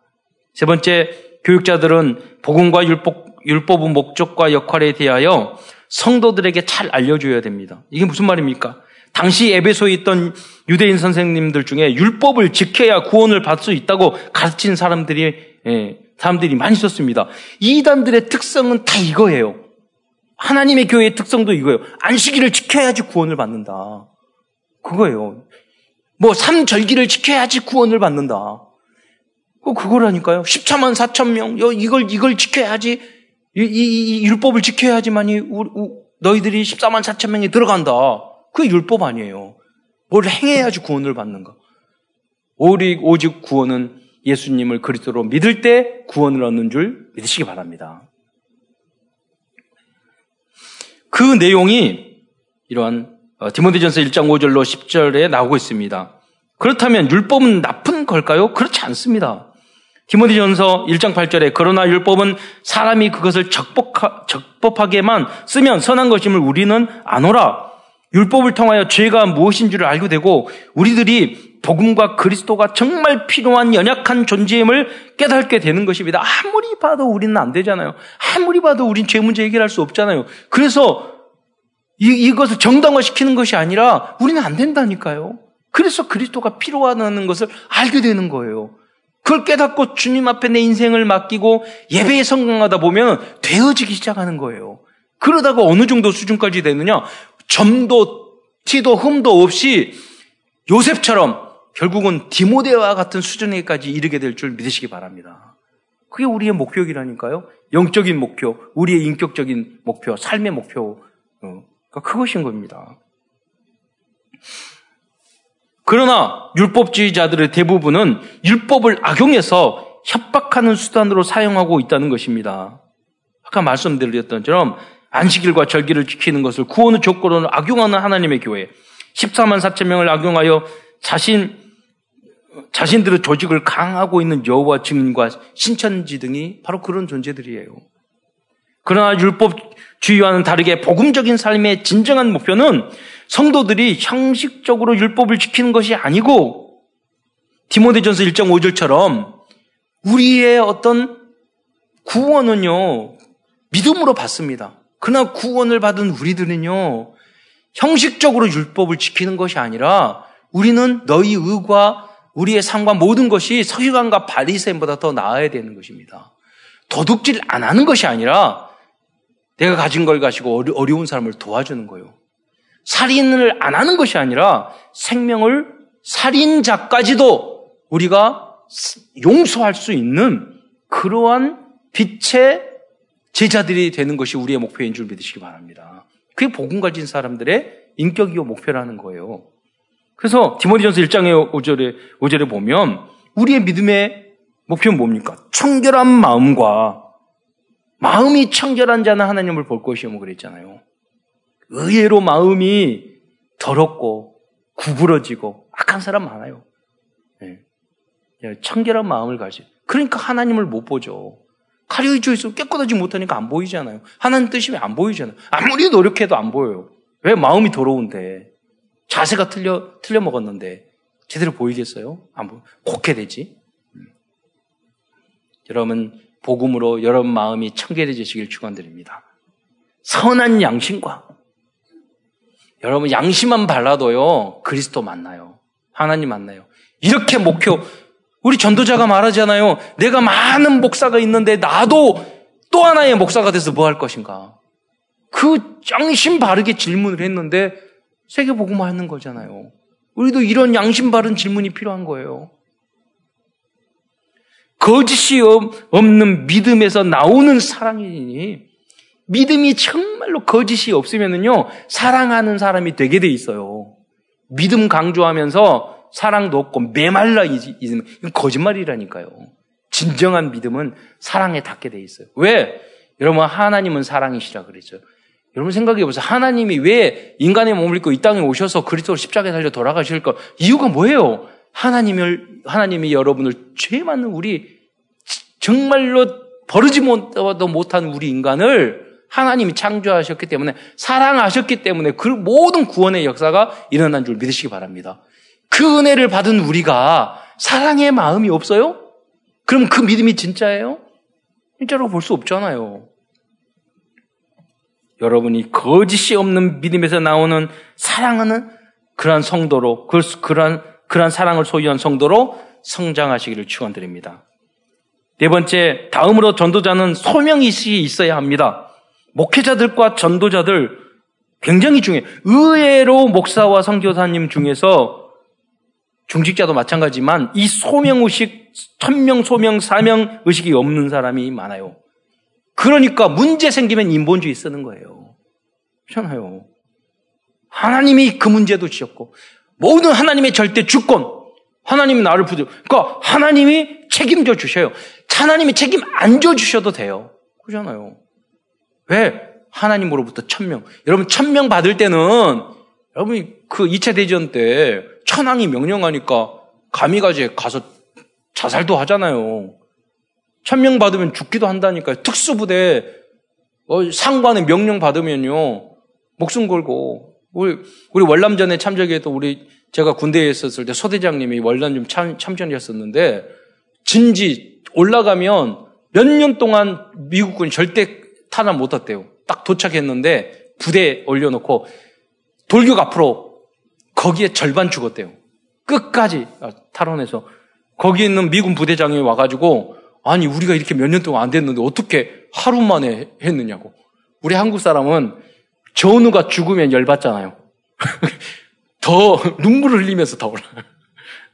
세 번째, 교육자들은 복음과 율법, 율법의 목적과 역할에 대하여 성도들에게 잘 알려줘야 됩니다. 이게 무슨 말입니까? 당시 에베소에 있던 유대인 선생님들 중에 율법을 지켜야 구원을 받을 수 있다고 가르친 사람들이 예, 사람들이 많이 있었습니다. 이단들의 특성은 다 이거예요. 하나님의 교회의 특성도 이거예요. 안식일을 지켜야지 구원을 받는다. 그거예요. 뭐 삼절기를 지켜야지 구원을 받는다. 그거라니까요. 14만 4천 명, 이걸 이걸 지켜야지 이, 이, 이 율법을 지켜야지만이 너희들이 14만 4천 명이 들어간다. 그게 율법 아니에요. 뭘 행해야지 구원을 받는가? 오직 구원은 예수님을 그리스도로 믿을 때 구원을 얻는 줄 믿으시기 바랍니다. 그 내용이 이러한 어, 디모데전서 1장 5절로 10절에 나오고 있습니다. 그렇다면 율법은 나쁜 걸까요? 그렇지 않습니다. 디모데전서 1장 8절에 그러나 율법은 사람이 그것을 적법하, 적법하게만 쓰면 선한 것임을 우리는 아노라. 율법을 통하여 죄가 무엇인 줄을 알게 되고 우리들이 복음과 그리스도가 정말 필요한 연약한 존재임을 깨닫게 되는 것입니다. 아무리 봐도 우리는 안 되잖아요. 아무리 봐도 우린 죄 문제 해결할 수 없잖아요. 그래서 이, 이것을 정당화시키는 것이 아니라 우리는 안 된다니까요. 그래서 그리스도가 필요하다는 것을 알게 되는 거예요. 그걸 깨닫고 주님 앞에 내 인생을 맡기고 예배에 성공하다 보면 되어지기 시작하는 거예요. 그러다가 어느 정도 수준까지 되느냐? 점도, 티도, 흠도 없이 요셉처럼 결국은 디모데와 같은 수준에까지 이르게 될 줄 믿으시기 바랍니다. 그게 우리의 목표이라니까요. 영적인 목표, 우리의 인격적인 목표, 삶의 목표. 어, 그러니까 그것인 겁니다. 그러나 율법주의자들의 대부분은 율법을 악용해서 협박하는 수단으로 사용하고 있다는 것입니다. 아까 말씀드렸던 처럼 안식일과 절기를 지키는 것을 구원의 조건으로 악용하는 하나님의 교회. 14만 4천 명을 악용하여 자신 자신들의 조직을 강하고 있는 여호와 증인과 신천지 등이 바로 그런 존재들이에요. 그러나 율법주의와는 다르게 복음적인 삶의 진정한 목표는 성도들이 형식적으로 율법을 지키는 것이 아니고 디모데전서 1장 5절처럼 우리의 어떤 구원은요 믿음으로 받습니다. 그러나 구원을 받은 우리들은요 형식적으로 율법을 지키는 것이 아니라 우리는 너희 의과 우리의 삶과 모든 것이 서기관과 바리새인보다 더 나아야 되는 것입니다. 도둑질 안 하는 것이 아니라 내가 가진 걸 가지고 어려운 사람을 도와주는 거예요. 살인을 안 하는 것이 아니라 생명을 살인자까지도 우리가 용서할 수 있는 그러한 빛의 제자들이 되는 것이 우리의 목표인 줄 믿으시기 바랍니다. 그게 복음 가진 사람들의 인격이요 목표라는 거예요. 그래서 디모데전서 1장의 5절에 5절에 보면 우리의 믿음의 목표는 뭡니까? 청결한 마음과 마음이 청결한 자는 하나님을 볼 것이요 뭐 그랬잖아요. 의외로 마음이 더럽고 구부러지고 악한 사람 많아요. 네. 청결한 마음을 가지. 그러니까 하나님을 못 보죠. 가려져 있어 깨끗하지 못하니까 안 보이잖아요. 하나님 뜻이 왜안 보이잖아요. 아무리 노력해도 안 보여요. 왜 마음이 더러운데 자세가 틀려 틀려 먹었는데 제대로 보이겠어요? 안 보. 곱게 되지. 음. 여러분 복음으로 여러분 마음이 청결해지시길 축원드립니다. 선한 양심과 여러분 양심만 발라도요 그리스도 만나요. 하나님 만나요. 이렇게 목표 우리 전도자가 말하잖아요. 내가 많은 목사가 있는데 나도 또 하나의 목사가 돼서 뭐 할 것인가? 그 양심 바르게 질문을 했는데 세계복음화 하는 거잖아요. 우리도 이런 양심 바른 질문이 필요한 거예요. 거짓이 없는 믿음에서 나오는 사랑이니 믿음이 정말로 거짓이 없으면은요 사랑하는 사람이 되게 돼 있어요. 믿음 강조하면서 사랑도 없고 메말라 있으면 이건 거짓말이라니까요. 진정한 믿음은 사랑에 닿게 돼 있어요. 왜? 여러분 하나님은 사랑이시라 그랬죠. 여러분 생각해 보세요. 하나님이 왜 인간의 몸을 입고 이 땅에 오셔서 그리스도로 십자가에 달려 돌아가실까? 이유가 뭐예요? 하나님을 하나님이 여러분을 죄 많은 우리 정말로 버르지 못도 못한 우리 인간을 하나님이 창조하셨기 때문에 사랑하셨기 때문에 그 모든 구원의 역사가 일어난 줄 믿으시기 바랍니다. 그 은혜를 받은 우리가 사랑의 마음이 없어요? 그럼 그 믿음이 진짜예요? 진짜로 볼 수 없잖아요. 여러분이 거짓이 없는 믿음에서 나오는 사랑하는 그러한 성도로, 그, 그러한, 그러한 사랑을 소유한 성도로 성장하시기를 축원드립니다. 네 번째, 다음으로 전도자는 소명의식이 있어야 합니다. 목회자들과 전도자들 굉장히 중요해요. 의외로 목사와 선교사님 중에서 중직자도 마찬가지지만 이 소명의식, 천명, 소명, 사명 의식이 없는 사람이 많아요. 그러니까 문제 생기면 인본주의 쓰는 거예요. 그렇잖아요. 하나님이 그 문제도 지었고 모든 하나님의 절대 주권, 하나님이 나를 부들, 그러니까 하나님이 책임져 주셔요. 하나님이 책임 안 져 주셔도 돼요. 그러잖아요. 왜? 하나님으로부터 천명. 여러분, 천명 받을 때는, 여러분이 그 2차 대전 때 천황이 명령하니까 감이가지에 가서 자살도 하잖아요. 천명 받으면 죽기도 한다니까요. 특수부대, 어, 상관의 명령 받으면요. 목숨 걸고. 우리, 우리 월남전에 참석해도 우리, 제가 군대에 있었을 때 소대장님이 월남 좀 참, 참전이었었는데, 진지 올라가면 몇 년 동안 미국군이 절대 탄압 못 했대요. 딱 도착했는데 부대 올려놓고 돌격 앞으로 거기에 절반 죽었대요. 끝까지 탈원해서 거기 있는 미군 부대장이 와가지고 아니 우리가 이렇게 몇 년 동안 안 됐는데 어떻게 하루 만에 했느냐고. 우리 한국 사람은 전우가 죽으면 열받잖아요. *laughs* 더 눈물을 흘리면서 더 올라.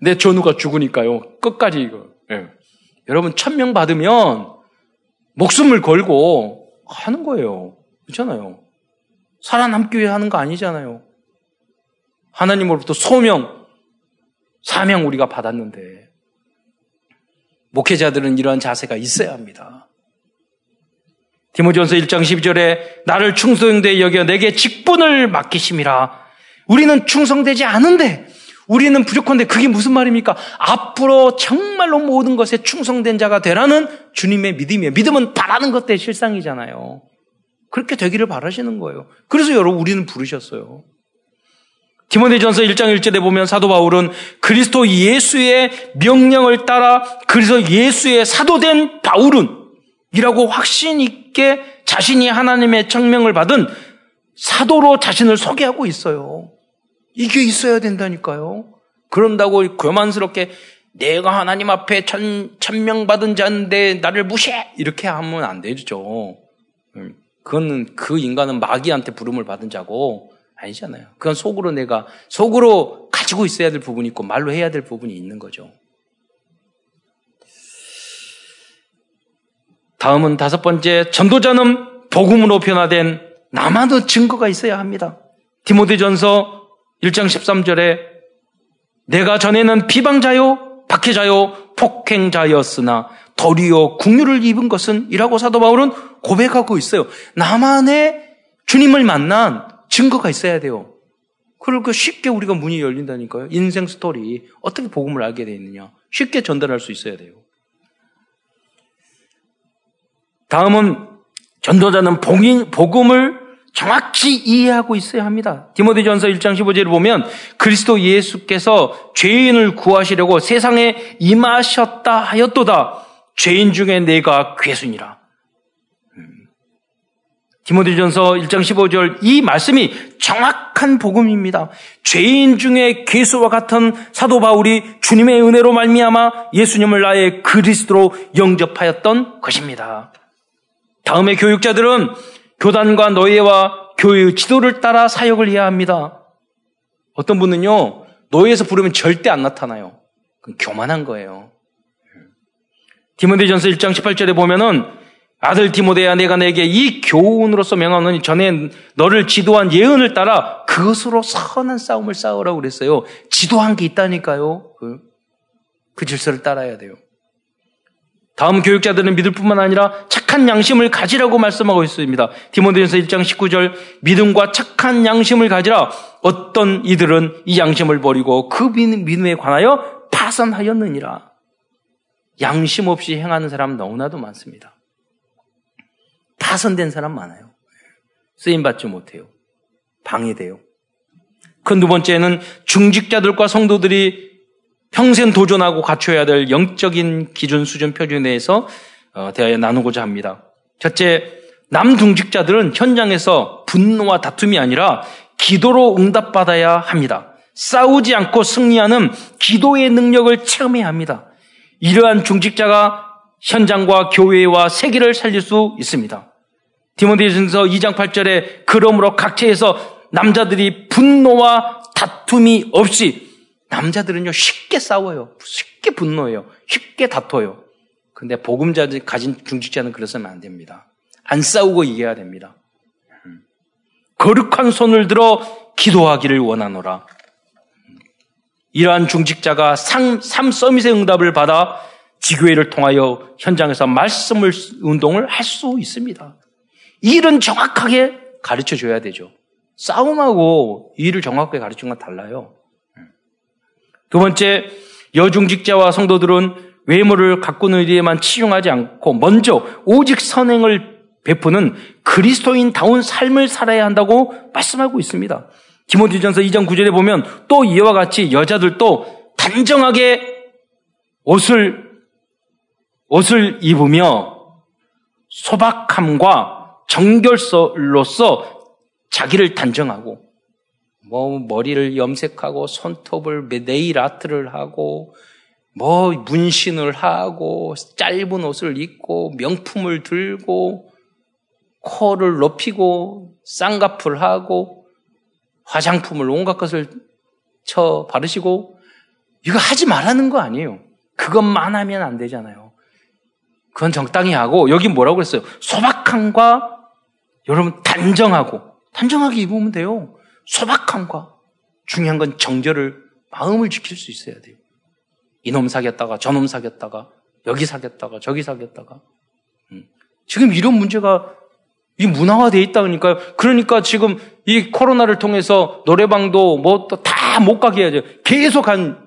내 전우가 죽으니까요. 끝까지 이거. 예. 여러분 천명 받으면 목숨을 걸고 하는 거예요. 그렇잖아요. 살아남기 위해 하는 거 아니잖아요. 하나님으로부터 소명, 사명 우리가 받았는데 목회자들은 이러한 자세가 있어야 합니다. 디모전서 1장 12절에 나를 충성되 여겨 내게 직분을 맡기심이라 우리는 충성되지 않은데 우리는 부족한데 그게 무슨 말입니까? 앞으로 정말로 모든 것에 충성된 자가 되라는 주님의 믿음이에요. 믿음은 바라는 것들의 실상이잖아요. 그렇게 되기를 바라시는 거예요. 그래서 여러분 우리는 부르셨어요. 디모데전서 1장 1절에 보면 사도 바울은 그리스도 예수의 명령을 따라 그래서 예수의 사도된 바울은 이라고 확신 있게 자신이 하나님의 청명을 받은 사도로 자신을 소개하고 있어요. 이게 있어야 된다니까요. 그런다고 교만스럽게 내가 하나님 앞에 천, 천명받은 자인데 나를 무시해! 이렇게 하면 안 되죠. 음, 그거는 그 인간은 마귀한테 부름을 받은 자고 아니잖아요. 그건 속으로 내가, 속으로 가지고 있어야 될 부분이 있고 말로 해야 될 부분이 있는 거죠. 다음은 다섯 번째, 전도자는 복음으로 변화된 나만의 증거가 있어야 합니다. 디모데전서 1장 13절에 내가 전에는 비방자요, 박해자요, 폭행자였으나 도리어 국류를 입은 것은 이라고 사도 바울은 고백하고 있어요. 나만의 주님을 만난 증거가 있어야 돼요. 그러니까 쉽게 우리가 문이 열린다니까요. 인생 스토리. 어떻게 복음을 알게 되어 있느냐. 쉽게 전달할 수 있어야 돼요. 다음은 전도자는 복음을 정확히 이해하고 있어야 합니다. 디모데전서 1장 15절을 보면 그리스도 예수께서 죄인을 구하시려고 세상에 임하셨다 하였도다. 죄인 중에 내가 괴순이라. 음. 디모데전서 1장 15절 이 말씀이 정확한 복음입니다. 죄인 중에 괴수와 같은 사도 바울이 주님의 은혜로 말미암아 예수님을 나의 그리스도로 영접하였던 것입니다. 다음에 교육자들은 교단과 노예와 교회의 지도를 따라 사역을 해야 합니다. 어떤 분은요, 노예에서 부르면 절대 안 나타나요. 그건 교만한 거예요. 디모데전서 1장 18절에 보면은 아들 디모데야 내가 내게 이 교훈으로서 명하노니 전에 너를 지도한 예언을 따라 그것으로 선한 싸움을 싸우라고 그랬어요. 지도한 게 있다니까요. 그, 그 질서를 따라야 돼요. 다음 교육자들은 믿을 뿐만 아니라 착한 양심을 가지라고 말씀하고 있습니다. 디모데전서 1장 19절 믿음과 착한 양심을 가지라 어떤 이들은 이 양심을 버리고 그 믿음에 관하여 파산하였느니라. 양심 없이 행하는 사람 너무나도 많습니다. 파선된 사람 많아요. 쓰임 받지 못해요. 방해돼요. 그 두 번째는 중직자들과 성도들이 평생 도전하고 갖춰야 될 영적인 기준 수준 표준에 대해서 어, 대하여 나누고자 합니다. 첫째, 남중직자들은 현장에서 분노와 다툼이 아니라 기도로 응답받아야 합니다. 싸우지 않고 승리하는 기도의 능력을 체험해야 합니다. 이러한 중직자가 현장과 교회와 세계를 살릴 수 있습니다. 디모데전서 2장 8절에 그러므로 각처에서 남자들이 분노와 다툼이 없이 남자들은요, 쉽게 싸워요. 쉽게 분노해요. 쉽게 다퉈요. 근데 복음자 가진 중직자는 그래서는 안 됩니다. 안 싸우고 이겨야 됩니다. 음. 거룩한 손을 들어 기도하기를 원하노라. 음. 이러한 중직자가 상, 3 서밋의 응답을 받아 지교회를 통하여 현장에서 말씀을 운동을 할 수 있습니다. 이 일은 정확하게 가르쳐 줘야 되죠. 싸움하고 이 일을 정확하게 가르치는 건 달라요. 두 번째, 여중직자와 성도들은 외모를 가꾸는 일에만 치중하지 않고 먼저 오직 선행을 베푸는 그리스도인다운 삶을 살아야 한다고 말씀하고 있습니다. 디모데전서 2장 9절에 보면 또 이와 같이 여자들도 단정하게 옷을 옷을 입으며 소박함과 정결로서 자기를 단정하고 뭐 머리를 염색하고 손톱을 네일 아트를 하고 뭐 문신을 하고 짧은 옷을 입고 명품을 들고 코를 높이고 쌍꺼풀 하고 화장품을 온갖 것을 쳐 바르시고 이거 하지 말라는 거 아니에요. 그것만 하면 안 되잖아요. 그건 적당히 하고 여기 뭐라고 그랬어요? 소박함과 여러분 단정하고 단정하게 입으면 돼요. 소박함과 중요한 건 정절을 마음을 지킬 수 있어야 돼요. 이놈 사겠다가 저놈 사겠다가 여기 사겠다가 저기 사겠다가 음. 지금 이런 문제가 이 문화화되어 있다니까요. 그러니까 지금 이 코로나를 통해서 노래방도 뭐또다못 가게 해야죠. 계속 한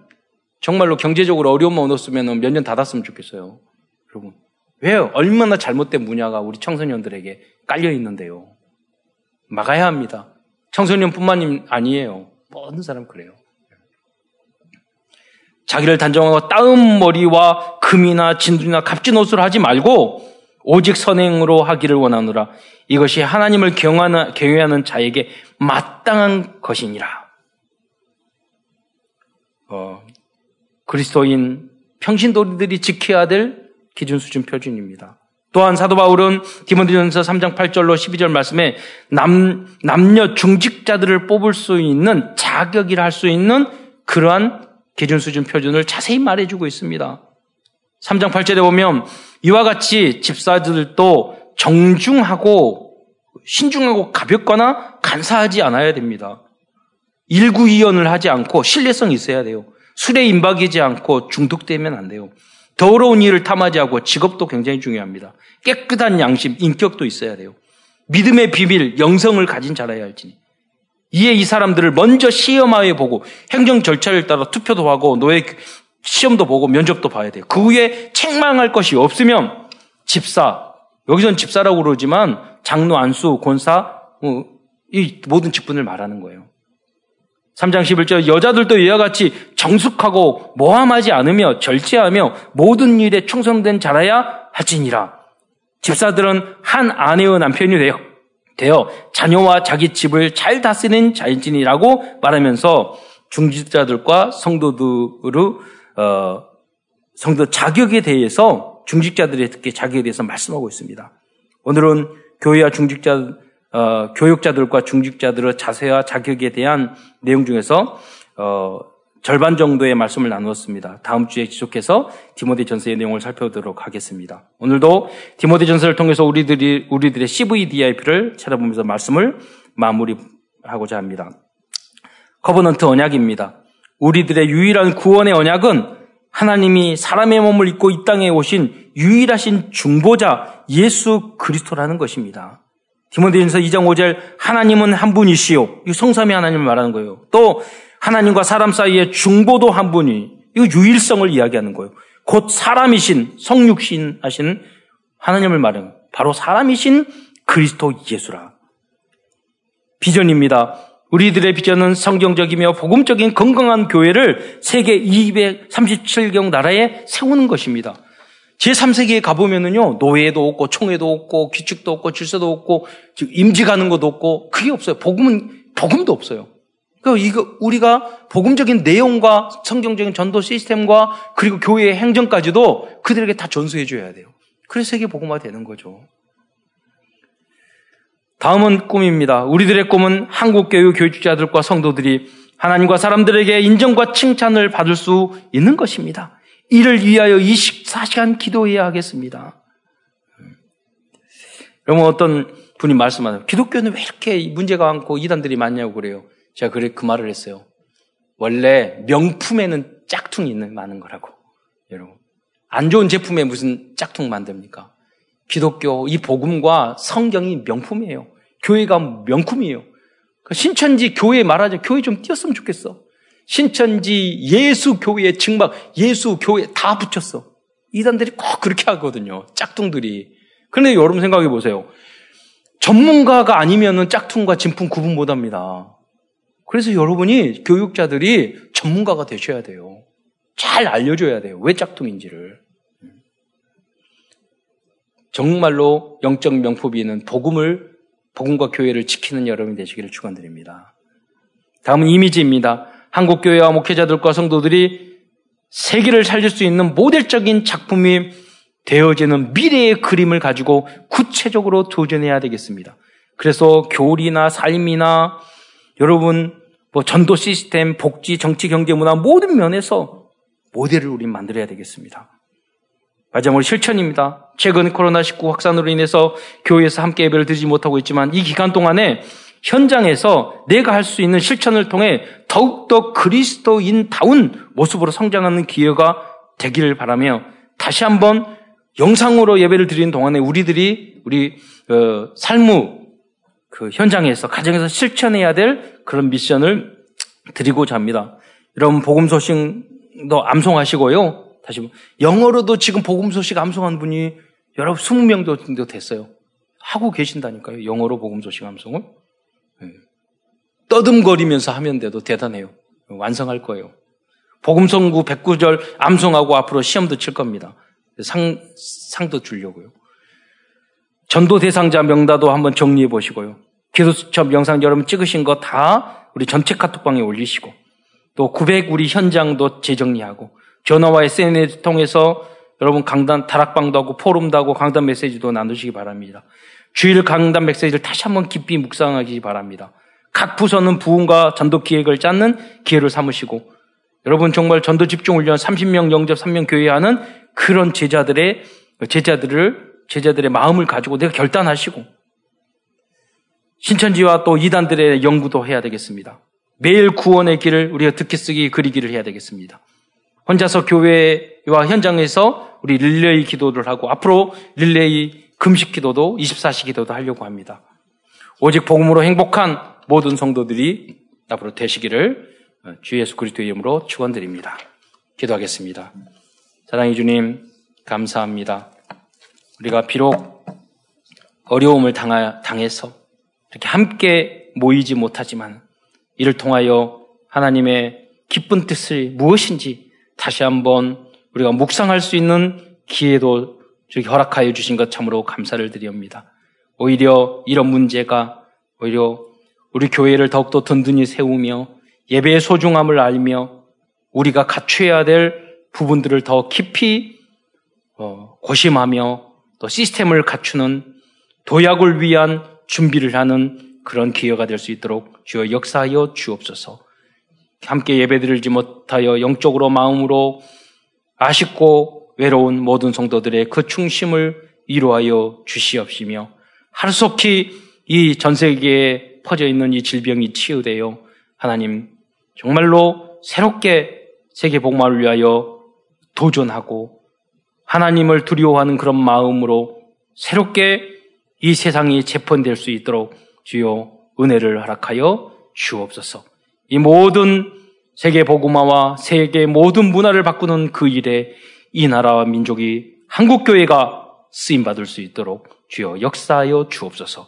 정말로 경제적으로 어려움만 얻었으면 몇 년 닫았으면 좋겠어요. 여러분. 왜요? 얼마나 잘못된 문화가 우리 청소년들에게 깔려 있는데요. 막아야 합니다. 청소년뿐만 아니에요. 모든 사람 그래요. 자기를 단정하고 따은 머리와 금이나 진주나 값진 옷을 하지 말고 오직 선행으로 하기를 원하노라. 이것이 하나님을 경외하는 자에게 마땅한 것이니라. 어, 그리스도인 평신도리들이 지켜야 될 기준 수준 표준입니다. 또한 사도 바울은 디모데전서 3장 8절로 12절 말씀에 남, 남녀 중직자들을 뽑을 수 있는 자격이라 할 수 있는 그러한 기준 수준 표준을 자세히 말해주고 있습니다. 3장 8절에 보면 이와 같이 집사들도 정중하고 신중하고 가볍거나 간사하지 않아야 됩니다. 일구이연을 하지 않고 신뢰성이 있어야 돼요. 술에 임박이지 않고 중독되면 안 돼요. 더러운 일을 탐하지 않고 직업도 굉장히 중요합니다. 깨끗한 양심, 인격도 있어야 돼요. 믿음의 비밀, 영성을 가진 자라야 할지니. 이에 이 사람들을 먼저 시험하에 보고 행정 절차를 따라 투표도 하고 노예 시험도 보고 면접도 봐야 돼요. 그 후에 책망할 것이 없으면 집사, 여기선 집사라고 그러지만 장로, 안수, 권사, 뭐, 이 모든 직분을 말하는 거예요. 3장 11절 여자들도 이와 같이 정숙하고 모함하지 않으며 절제하며 모든 일에 충성된 자라야 하지니라. 집사들은 한 아내의 남편이 되어, 되어 자녀와 자기 집을 잘 다스리는 자인진이라고 말하면서 중직자들과 성도들의 어, 성도 자격에 대해서 중직자들의 특히 자격에 대해서 말씀하고 있습니다. 오늘은 교회와 중직자 어, 교육자들과 중직자들의 자세와 자격에 대한 내용 중에서 어, 절반 정도의 말씀을 나누었습니다. 다음 주에 지속해서 디모데 전서의 내용을 살펴보도록 하겠습니다. 오늘도 디모데 전서를 통해서 우리들이 우리들의 CVDIP를 찾아보면서 말씀을 마무리하고자 합니다. Covenant 언약입니다. 우리들의 유일한 구원의 언약은 하나님이 사람의 몸을 입고 이 땅에 오신 유일하신 중보자 예수 그리스도라는 것입니다. 디모데전서 2장 5절 하나님은 한 분이시요. 이 성삼위 하나님을 말하는 거예요. 또 하나님과 사람 사이에 중보도 한 분이 이 유일성을 이야기하는 거예요. 곧 사람이신 성육신 하신 하나님을 말하는 바로 사람이신 그리스도 예수라. 비전입니다. 우리들의 비전은 성경적이며 복음적인 건강한 교회를 세계 237경 나라에 세우는 것입니다. 제3세기에 가보면은요, 노예도 없고, 총회도 없고, 규칙도 없고, 질서도 없고, 임지 가는 것도 없고, 그게 없어요. 복음은, 복음도 없어요. 그러니까 이거, 우리가 복음적인 내용과 성경적인 전도 시스템과 그리고 교회의 행정까지도 그들에게 다 전수해줘야 돼요. 그래서 세계 복음화 되는 거죠. 다음은 꿈입니다. 우리들의 꿈은 한국교회 교육자들과 성도들이 하나님과 사람들에게 인정과 칭찬을 받을 수 있는 것입니다. 이를 위하여 24시간 기도해야 하겠습니다. 여러분 어떤 분이 말씀하세요. 기독교는 왜 이렇게 문제가 많고 이단들이 많냐고 그래요. 제가 그래 그 말을 했어요. 원래 명품에는 짝퉁이 있는 많은 거라고. 여러분. 안 좋은 제품에 무슨 짝퉁 만듭니까? 기독교 이 복음과 성경이 명품이에요. 교회가 명품이에요. 그 신천지 교회 말하자 교회 좀 뛰었으면 좋겠어. 신천지 예수 교회 증막 예수 교회 다 붙였어. 이단들이 꼭 그렇게 하거든요. 짝퉁들이. 그런데 여러분 생각해 보세요. 전문가가 아니면은 짝퉁과 진품 구분 못 합니다. 그래서 여러분이 교육자들이 전문가가 되셔야 돼요. 잘 알려줘야 돼요. 왜 짝퉁인지를. 정말로 영적 명품이는 복음을, 복음과 교회를 지키는 여러분이 되시기를 축원드립니다. 다음은 이미지입니다. 한국교회와 목회자들과 성도들이 세계를 살릴 수 있는 모델적인 작품이 되어지는 미래의 그림을 가지고 구체적으로 도전해야 되겠습니다. 그래서 교리나 삶이나 여러분 뭐 전도 시스템, 복지, 정치, 경제, 문화 모든 면에서 모델을 우리 만들어야 되겠습니다. 마지막으로 실천입니다. 최근 코로나19 확산으로 인해서 교회에서 함께 예배를 드리지 못하고 있지만 이 기간 동안에 현장에서 내가 할 수 있는 실천을 통해 더욱더 그리스도인다운 모습으로 성장하는 기회가 되기를 바라며 다시 한번 영상으로 예배를 드리는 동안에 우리들이 우리 어, 삶의 그 현장에서 가정에서 실천해야 될 그런 미션을 드리고자 합니다. 여러분 복음 소식도 암송하시고요. 다시 영어로도 지금 복음 소식 암송한 분이 여러분 20명 정도 됐어요. 하고 계신다니까요. 영어로 복음 소식 암송을. 네. 떠듬거리면서 하면 돼도 대단해요. 완성할 거예요. 복음성구 109절 암송하고 앞으로 시험도 칠 겁니다. 상, 상도 주려고요. 전도 대상자 명단도 한번 정리해 보시고요. 기도수첩 영상 여러분 찍으신 거 다 우리 전체 카톡방에 올리시고 또 900 우리 현장도 재정리하고 전화와 SNS 통해서 여러분 강단 다락방도 하고 포럼도 하고 강단 메시지도 나누시기 바랍니다. 주일 강단 메시지를 다시 한번 깊이 묵상하기 바랍니다. 각 부서는 부흥과 전도 기획을 짰는 기회를 삼으시고 여러분 정말 전도 집중 훈련 30명 영접 3명 교회하는 그런 제자들의 제자들을 제자들의 마음을 가지고 내가 결단하시고 신천지와 또 이단들의 연구도 해야 되겠습니다. 매일 구원의 길을 우리가 듣기 쓰기 그리기를 해야 되겠습니다. 혼자서 교회와 현장에서 우리 릴레이 기도를 하고 앞으로 릴레이 금식 기도도 24시 기도도 하려고 합니다. 오직 복음으로 행복한 모든 성도들이 앞으로 되시기를 주 예수 그리스도의 이름으로 축원드립니다. 기도하겠습니다. 사랑의 주님 감사합니다. 우리가 비록 어려움을 당하, 당해서 이렇게 함께 모이지 못하지만 이를 통하여 하나님의 기쁜 뜻을 무엇인지 다시 한번 우리가 묵상할 수 있는 기회도 허락하여 주신 것 참으로 감사를 드립니다. 오히려 이런 문제가 오히려 우리 교회를 더욱더 든든히 세우며 예배의 소중함을 알며 우리가 갖춰야 될 부분들을 더 깊이 어, 고심하며 또 시스템을 갖추는 도약을 위한 준비를 하는 그런 기회가 될 수 있도록 주여 역사하여 주옵소서. 함께 예배드리지 못하여 영적으로 마음으로 아쉽고 외로운 모든 성도들의 그 충심을 이루하여 주시옵시며 하루속히 이 전 세계에 퍼져 있는 이 질병이 치유되어 하나님 정말로 새롭게 세계 복마를 위하여 도전하고 하나님을 두려워하는 그런 마음으로 새롭게 이 세상이 재편될 수 있도록 주여 은혜를 허락하여 주옵소서. 이 모든 세계 복음화와 세계 모든 문화를 바꾸는 그 일에 이 나라와 민족이 한국 교회가 쓰임 받을 수 있도록 주여 역사하여 주옵소서.